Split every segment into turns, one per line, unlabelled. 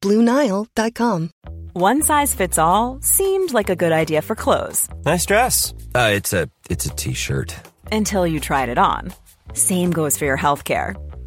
BlueNile.com.
One size fits all seemed like a good idea for clothes.
Nice dress. Uh, it's a it's a t-shirt.
Until you tried it on. Same goes for your health care.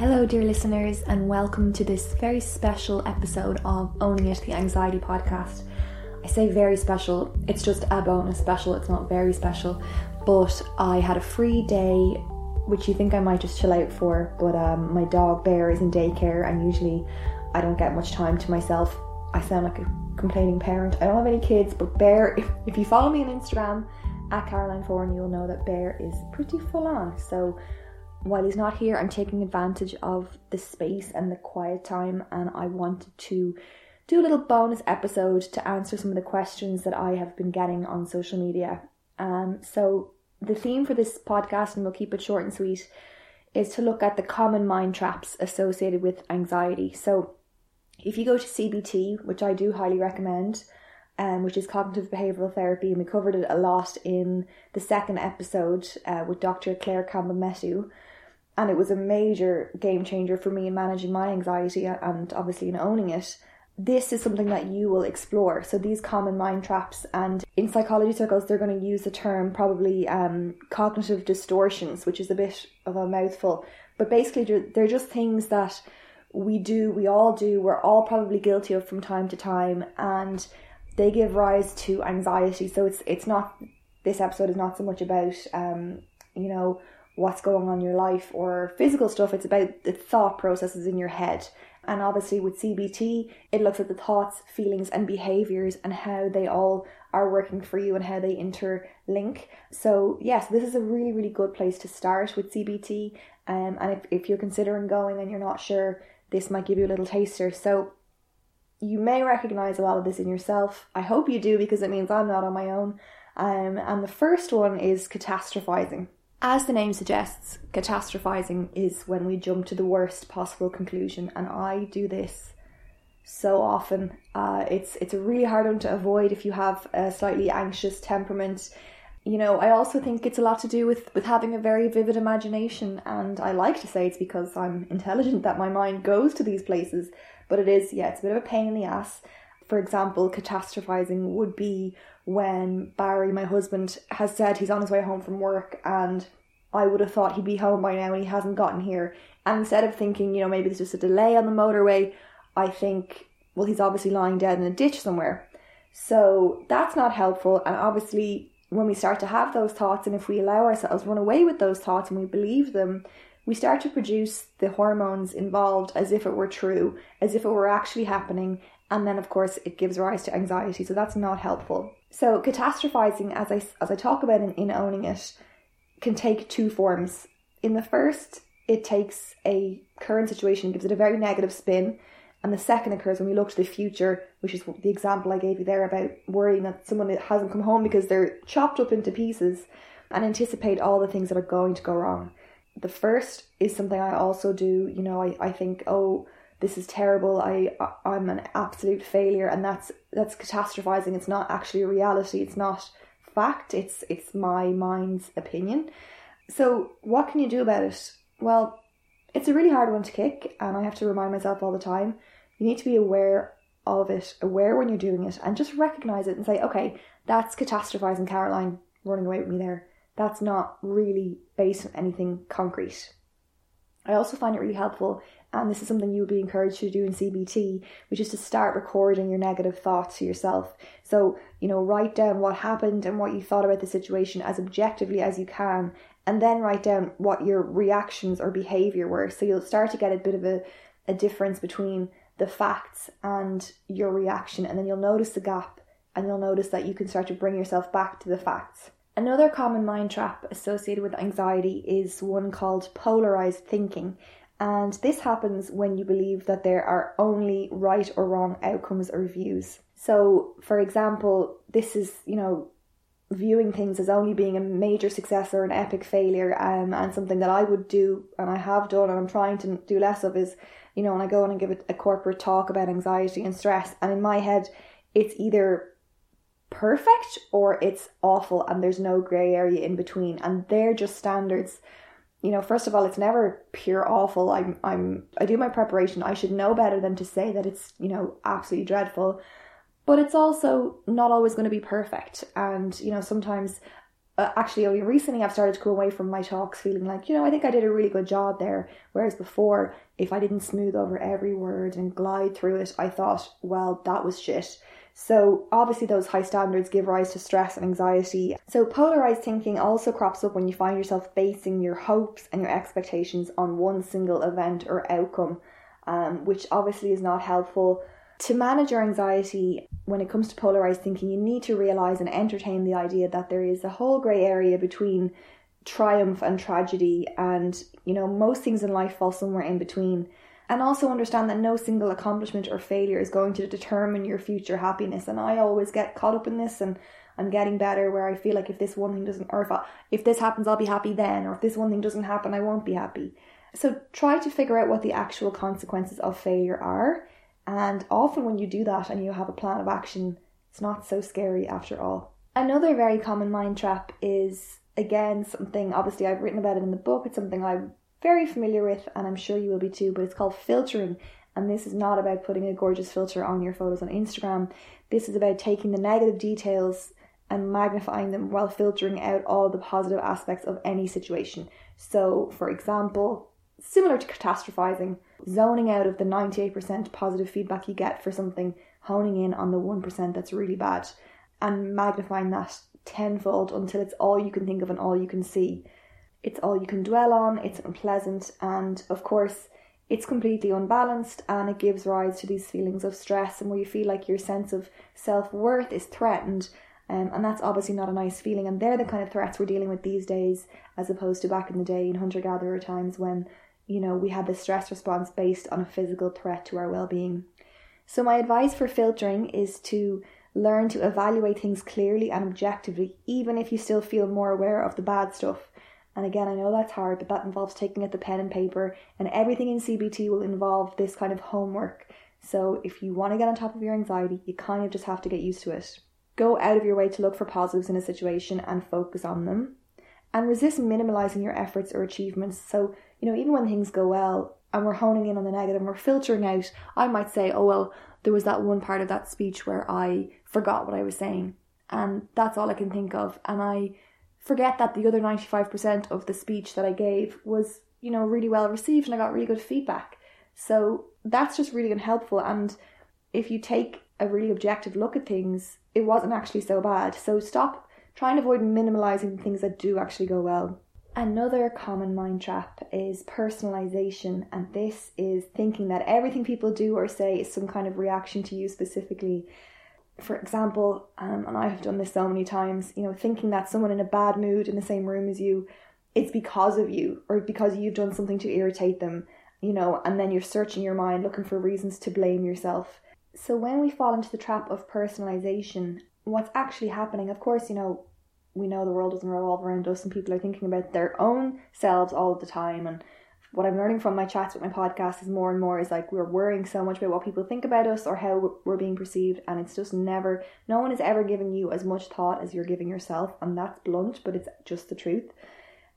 Hello, dear listeners, and welcome to this very special episode of Owning It, the Anxiety Podcast. I say very special, it's just a bonus special, it's not very special, but I had a free day, which you think I might just chill out for, but um, my dog Bear is in daycare, and usually I don't get much time to myself. I sound like a complaining parent. I don't have any kids, but Bear, if, if you follow me on Instagram at Caroline Foran, you'll know that Bear is pretty full on. So while he's not here, I'm taking advantage of the space and the quiet time, and I wanted to do a little bonus episode to answer some of the questions that I have been getting on social media. Um, so, the theme for this podcast, and we'll keep it short and sweet, is to look at the common mind traps associated with anxiety. So, if you go to CBT, which I do highly recommend, um, which is cognitive behavioral therapy, and we covered it a lot in the second episode uh, with Dr. Claire Campbell and it was a major game changer for me in managing my anxiety and obviously in owning it. This is something that you will explore. So these common mind traps and in psychology circles they're going to use the term probably um, cognitive distortions which is a bit of a mouthful. But basically they're just things that we do we all do we're all probably guilty of from time to time and they give rise to anxiety. So it's it's not this episode is not so much about um, you know what's going on in your life or physical stuff. It's about the thought processes in your head. And obviously, with CBT, it looks at the thoughts, feelings, and behaviors and how they all are working for you and how they interlink. So, yes, this is a really, really good place to start with CBT. Um, and if, if you're considering going and you're not sure, this might give you a little taster. So, you may recognize a lot of this in yourself. I hope you do because it means I'm not on my own. Um, and the first one is catastrophizing. As the name suggests, catastrophizing is when we jump to the worst possible conclusion, and I do this so often. Uh, it's it's a really hard one to avoid if you have a slightly anxious temperament. You know, I also think it's a lot to do with with having a very vivid imagination, and I like to say it's because I'm intelligent that my mind goes to these places. But it is, yeah, it's a bit of a pain in the ass. For example, catastrophizing would be when Barry, my husband, has said he's on his way home from work and I would have thought he'd be home by now and he hasn't gotten here. And instead of thinking, you know, maybe there's just a delay on the motorway, I think, well, he's obviously lying dead in a ditch somewhere. So that's not helpful. And obviously, when we start to have those thoughts, and if we allow ourselves run away with those thoughts and we believe them, we start to produce the hormones involved as if it were true, as if it were actually happening. And then, of course, it gives rise to anxiety. So that's not helpful. So catastrophizing, as I as I talk about in, in owning it, can take two forms. In the first, it takes a current situation, gives it a very negative spin, and the second occurs when we look to the future, which is the example I gave you there about worrying that someone hasn't come home because they're chopped up into pieces, and anticipate all the things that are going to go wrong. The first is something I also do. You know, I, I think, oh, this is terrible. I I'm an absolute failure, and that's that's catastrophizing. It's not actually a reality. It's not fact. It's it's my mind's opinion. So what can you do about it? Well, it's a really hard one to kick, and I have to remind myself all the time. You need to be aware of it, aware when you're doing it, and just recognize it and say, okay, that's catastrophizing Caroline running away with me there. That's not really based on anything concrete. I also find it really helpful, and this is something you would be encouraged to do in CBT, which is to start recording your negative thoughts to yourself. So, you know, write down what happened and what you thought about the situation as objectively as you can, and then write down what your reactions or behavior were. So you'll start to get a bit of a, a difference between the facts and your reaction, and then you'll notice the gap and you'll notice that you can start to bring yourself back to the facts. Another common mind trap associated with anxiety is one called polarized thinking. And this happens when you believe that there are only right or wrong outcomes or views. So, for example, this is, you know, viewing things as only being a major success or an epic failure um, and something that I would do and I have done and I'm trying to do less of is, you know, when I go and give a corporate talk about anxiety and stress, and in my head, it's either perfect or it's awful and there's no grey area in between and they're just standards you know first of all it's never pure awful i'm i'm i do my preparation i should know better than to say that it's you know absolutely dreadful but it's also not always going to be perfect. And, you know, sometimes, uh, actually, only recently I've started to go away from my talks feeling like, you know, I think I did a really good job there. Whereas before, if I didn't smooth over every word and glide through it, I thought, well, that was shit. So, obviously, those high standards give rise to stress and anxiety. So, polarized thinking also crops up when you find yourself basing your hopes and your expectations on one single event or outcome, um, which obviously is not helpful. To manage your anxiety when it comes to polarized thinking, you need to realize and entertain the idea that there is a whole grey area between triumph and tragedy, and you know, most things in life fall somewhere in between. And also understand that no single accomplishment or failure is going to determine your future happiness. And I always get caught up in this and I'm getting better where I feel like if this one thing doesn't, or if, I, if this happens, I'll be happy then, or if this one thing doesn't happen, I won't be happy. So try to figure out what the actual consequences of failure are and often, when you do that and you have a plan of action, it's not so scary after all. Another very common mind trap is again something obviously I've written about it in the book, it's something I'm very familiar with, and I'm sure you will be too, but it's called filtering. And this is not about putting a gorgeous filter on your photos on Instagram. This is about taking the negative details and magnifying them while filtering out all the positive aspects of any situation. So, for example, similar to catastrophizing, zoning out of the 98% positive feedback you get for something, honing in on the 1% that's really bad, and magnifying that tenfold until it's all you can think of and all you can see. It's all you can dwell on, it's unpleasant, and of course, it's completely unbalanced and it gives rise to these feelings of stress and where you feel like your sense of self worth is threatened. Um, and that's obviously not a nice feeling. And they're the kind of threats we're dealing with these days, as opposed to back in the day in hunter gatherer times when you know, we had the stress response based on a physical threat to our well being. So, my advice for filtering is to learn to evaluate things clearly and objectively, even if you still feel more aware of the bad stuff. And again, I know that's hard, but that involves taking out the pen and paper, and everything in CBT will involve this kind of homework. So, if you want to get on top of your anxiety, you kind of just have to get used to it. Go out of your way to look for positives in a situation and focus on them. And resist minimalizing your efforts or achievements. So, you know, even when things go well and we're honing in on the negative and we're filtering out, I might say, oh, well, there was that one part of that speech where I forgot what I was saying. And that's all I can think of. And I forget that the other 95% of the speech that I gave was, you know, really well received and I got really good feedback. So that's just really unhelpful. And if you take a really objective look at things, it wasn't actually so bad. So stop trying to avoid minimalizing things that do actually go well. Another common mind trap is personalization, and this is thinking that everything people do or say is some kind of reaction to you specifically. For example, um, and I have done this so many times, you know, thinking that someone in a bad mood in the same room as you, it's because of you or because you've done something to irritate them, you know, and then you're searching your mind looking for reasons to blame yourself. So when we fall into the trap of personalization, what's actually happening, of course, you know, we know the world doesn't revolve around us and people are thinking about their own selves all the time and what I'm learning from my chats with my podcast is more and more is like we're worrying so much about what people think about us or how we're being perceived, and it's just never, no one is ever giving you as much thought as you're giving yourself, and that's blunt, but it's just the truth.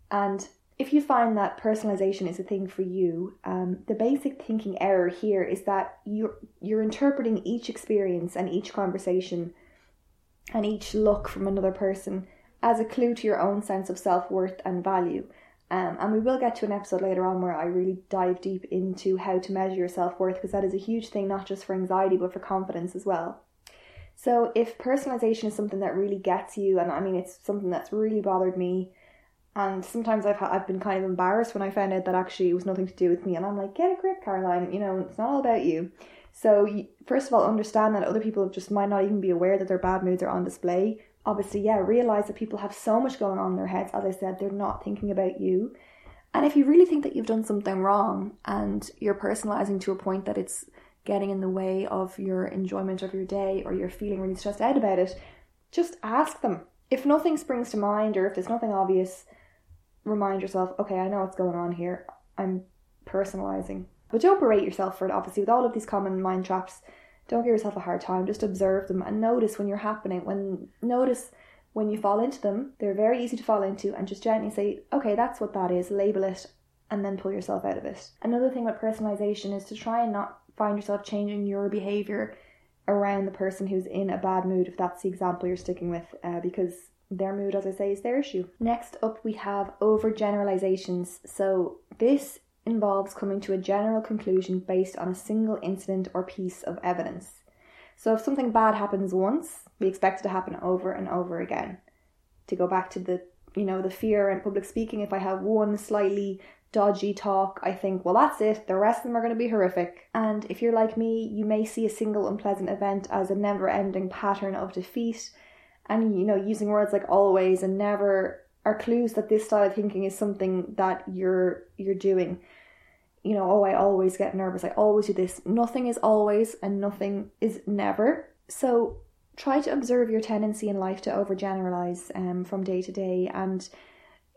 And if you find that personalization is a thing for you, um, the basic thinking error here is that you're you're interpreting each experience and each conversation and each look from another person as a clue to your own sense of self worth and value. Um, and we will get to an episode later on where I really dive deep into how to measure your self worth because that is a huge thing, not just for anxiety, but for confidence as well. So, if personalization is something that really gets you, and I mean, it's something that's really bothered me, and sometimes I've, I've been kind of embarrassed when I found out that actually it was nothing to do with me, and I'm like, get a grip, Caroline, you know, it's not all about you. So, first of all, understand that other people just might not even be aware that their bad moods are on display, obviously, yeah, realize that people have so much going on in their heads. As I said, they're not thinking about you. And if you really think that you've done something wrong and you're personalizing to a point that it's getting in the way of your enjoyment of your day or you're feeling really stressed out about it, just ask them. If nothing springs to mind or if there's nothing obvious, remind yourself, okay, I know what's going on here. I'm personalizing. But don't berate yourself for it, obviously, with all of these common mind traps don't give yourself a hard time. Just observe them and notice when you're happening. When notice when you fall into them. They're very easy to fall into, and just gently say, "Okay, that's what that is." Label it, and then pull yourself out of it. Another thing with personalization is to try and not find yourself changing your behavior around the person who's in a bad mood. If that's the example you're sticking with, uh, because their mood, as I say, is their issue. Next up, we have overgeneralizations. So, this involves coming to a general conclusion based on a single incident or piece of evidence. So if something bad happens once, we expect it to happen over and over again. To go back to the you know, the fear in public speaking, if I have one slightly dodgy talk, I think, well, that's it. The rest of them are going to be horrific. And if you're like me, you may see a single unpleasant event as a never ending pattern of defeat. And, you know, using words like always and never are clues that this style of thinking is something that you're you're doing. You know oh i always get nervous. I always do this. Nothing is always and nothing is never. So try to observe your tendency in life to overgeneralize um, from day to day. And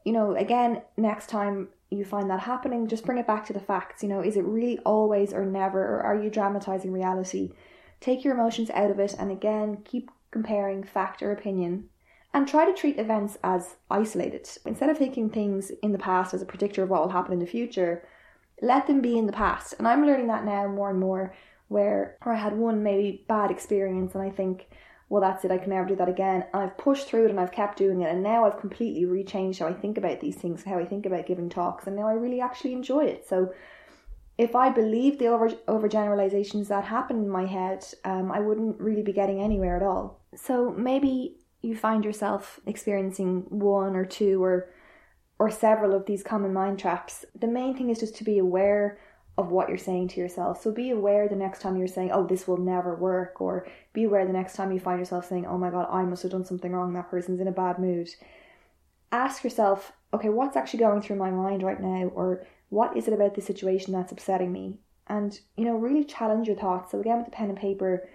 you know again next time you find that happening just bring it back to the facts. You know is it really always or never? Or are you dramatizing reality? Take your emotions out of it. And again keep comparing fact or opinion and try to treat events as isolated. Instead of taking things in the past as a predictor of what will happen in the future, let them be in the past. And I'm learning that now more and more where, where I had one maybe bad experience and I think, well, that's it, I can never do that again. And I've pushed through it and I've kept doing it. And now I've completely rechanged how I think about these things, how I think about giving talks. And now I really actually enjoy it. So if I believed the over overgeneralizations that happen in my head, um, I wouldn't really be getting anywhere at all. So maybe you find yourself experiencing one or two or or several of these common mind traps, the main thing is just to be aware of what you're saying to yourself. So be aware the next time you're saying, "Oh, this will never work," or be aware the next time you find yourself saying, "Oh my god, I must have done something wrong. That person's in a bad mood." Ask yourself, "Okay, what's actually going through my mind right now?" or "What is it about this situation that's upsetting me?" And, you know, really challenge your thoughts. So again with the pen and paper,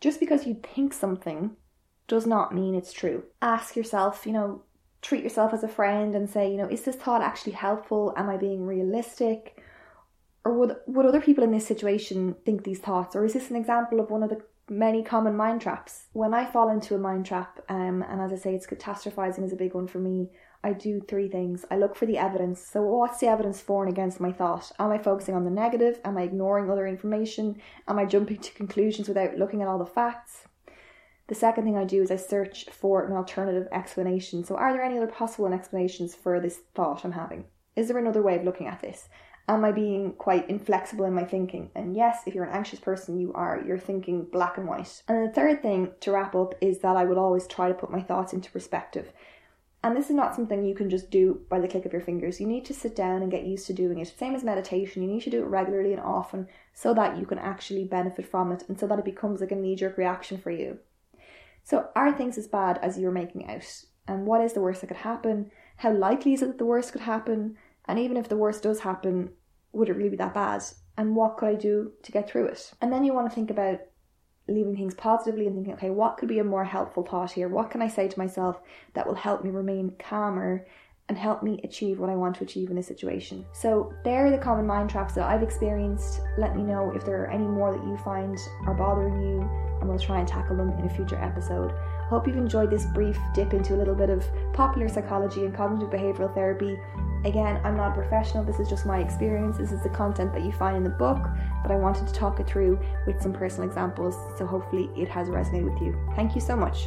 just because you think something does not mean it's true. Ask yourself, you know, treat yourself as a friend and say, you know, is this thought actually helpful? Am I being realistic? Or would would other people in this situation think these thoughts? Or is this an example of one of the many common mind traps? When I fall into a mind trap, um, and as I say, it's catastrophizing is a big one for me. I do three things. I look for the evidence. So, what's the evidence for and against my thought? Am I focusing on the negative? Am I ignoring other information? Am I jumping to conclusions without looking at all the facts? The second thing I do is I search for an alternative explanation. So, are there any other possible explanations for this thought I'm having? Is there another way of looking at this? Am I being quite inflexible in my thinking? And yes, if you're an anxious person, you are. You're thinking black and white. And the third thing to wrap up is that I would always try to put my thoughts into perspective. And this is not something you can just do by the click of your fingers. You need to sit down and get used to doing it. Same as meditation, you need to do it regularly and often so that you can actually benefit from it and so that it becomes like a knee jerk reaction for you. So, are things as bad as you're making out? And what is the worst that could happen? How likely is it that the worst could happen? And even if the worst does happen, would it really be that bad? And what could I do to get through it? And then you want to think about leaving things positively and thinking, okay, what could be a more helpful thought here? What can I say to myself that will help me remain calmer and help me achieve what I want to achieve in a situation. So, there are the common mind traps that I've experienced. Let me know if there are any more that you find are bothering you, and we'll try and tackle them in a future episode. I hope you've enjoyed this brief dip into a little bit of popular psychology and cognitive behavioral therapy. Again, I'm not a professional, this is just my experience. This is the content that you find in the book, but I wanted to talk it through with some personal examples, so hopefully it has resonated with you. Thank you so much.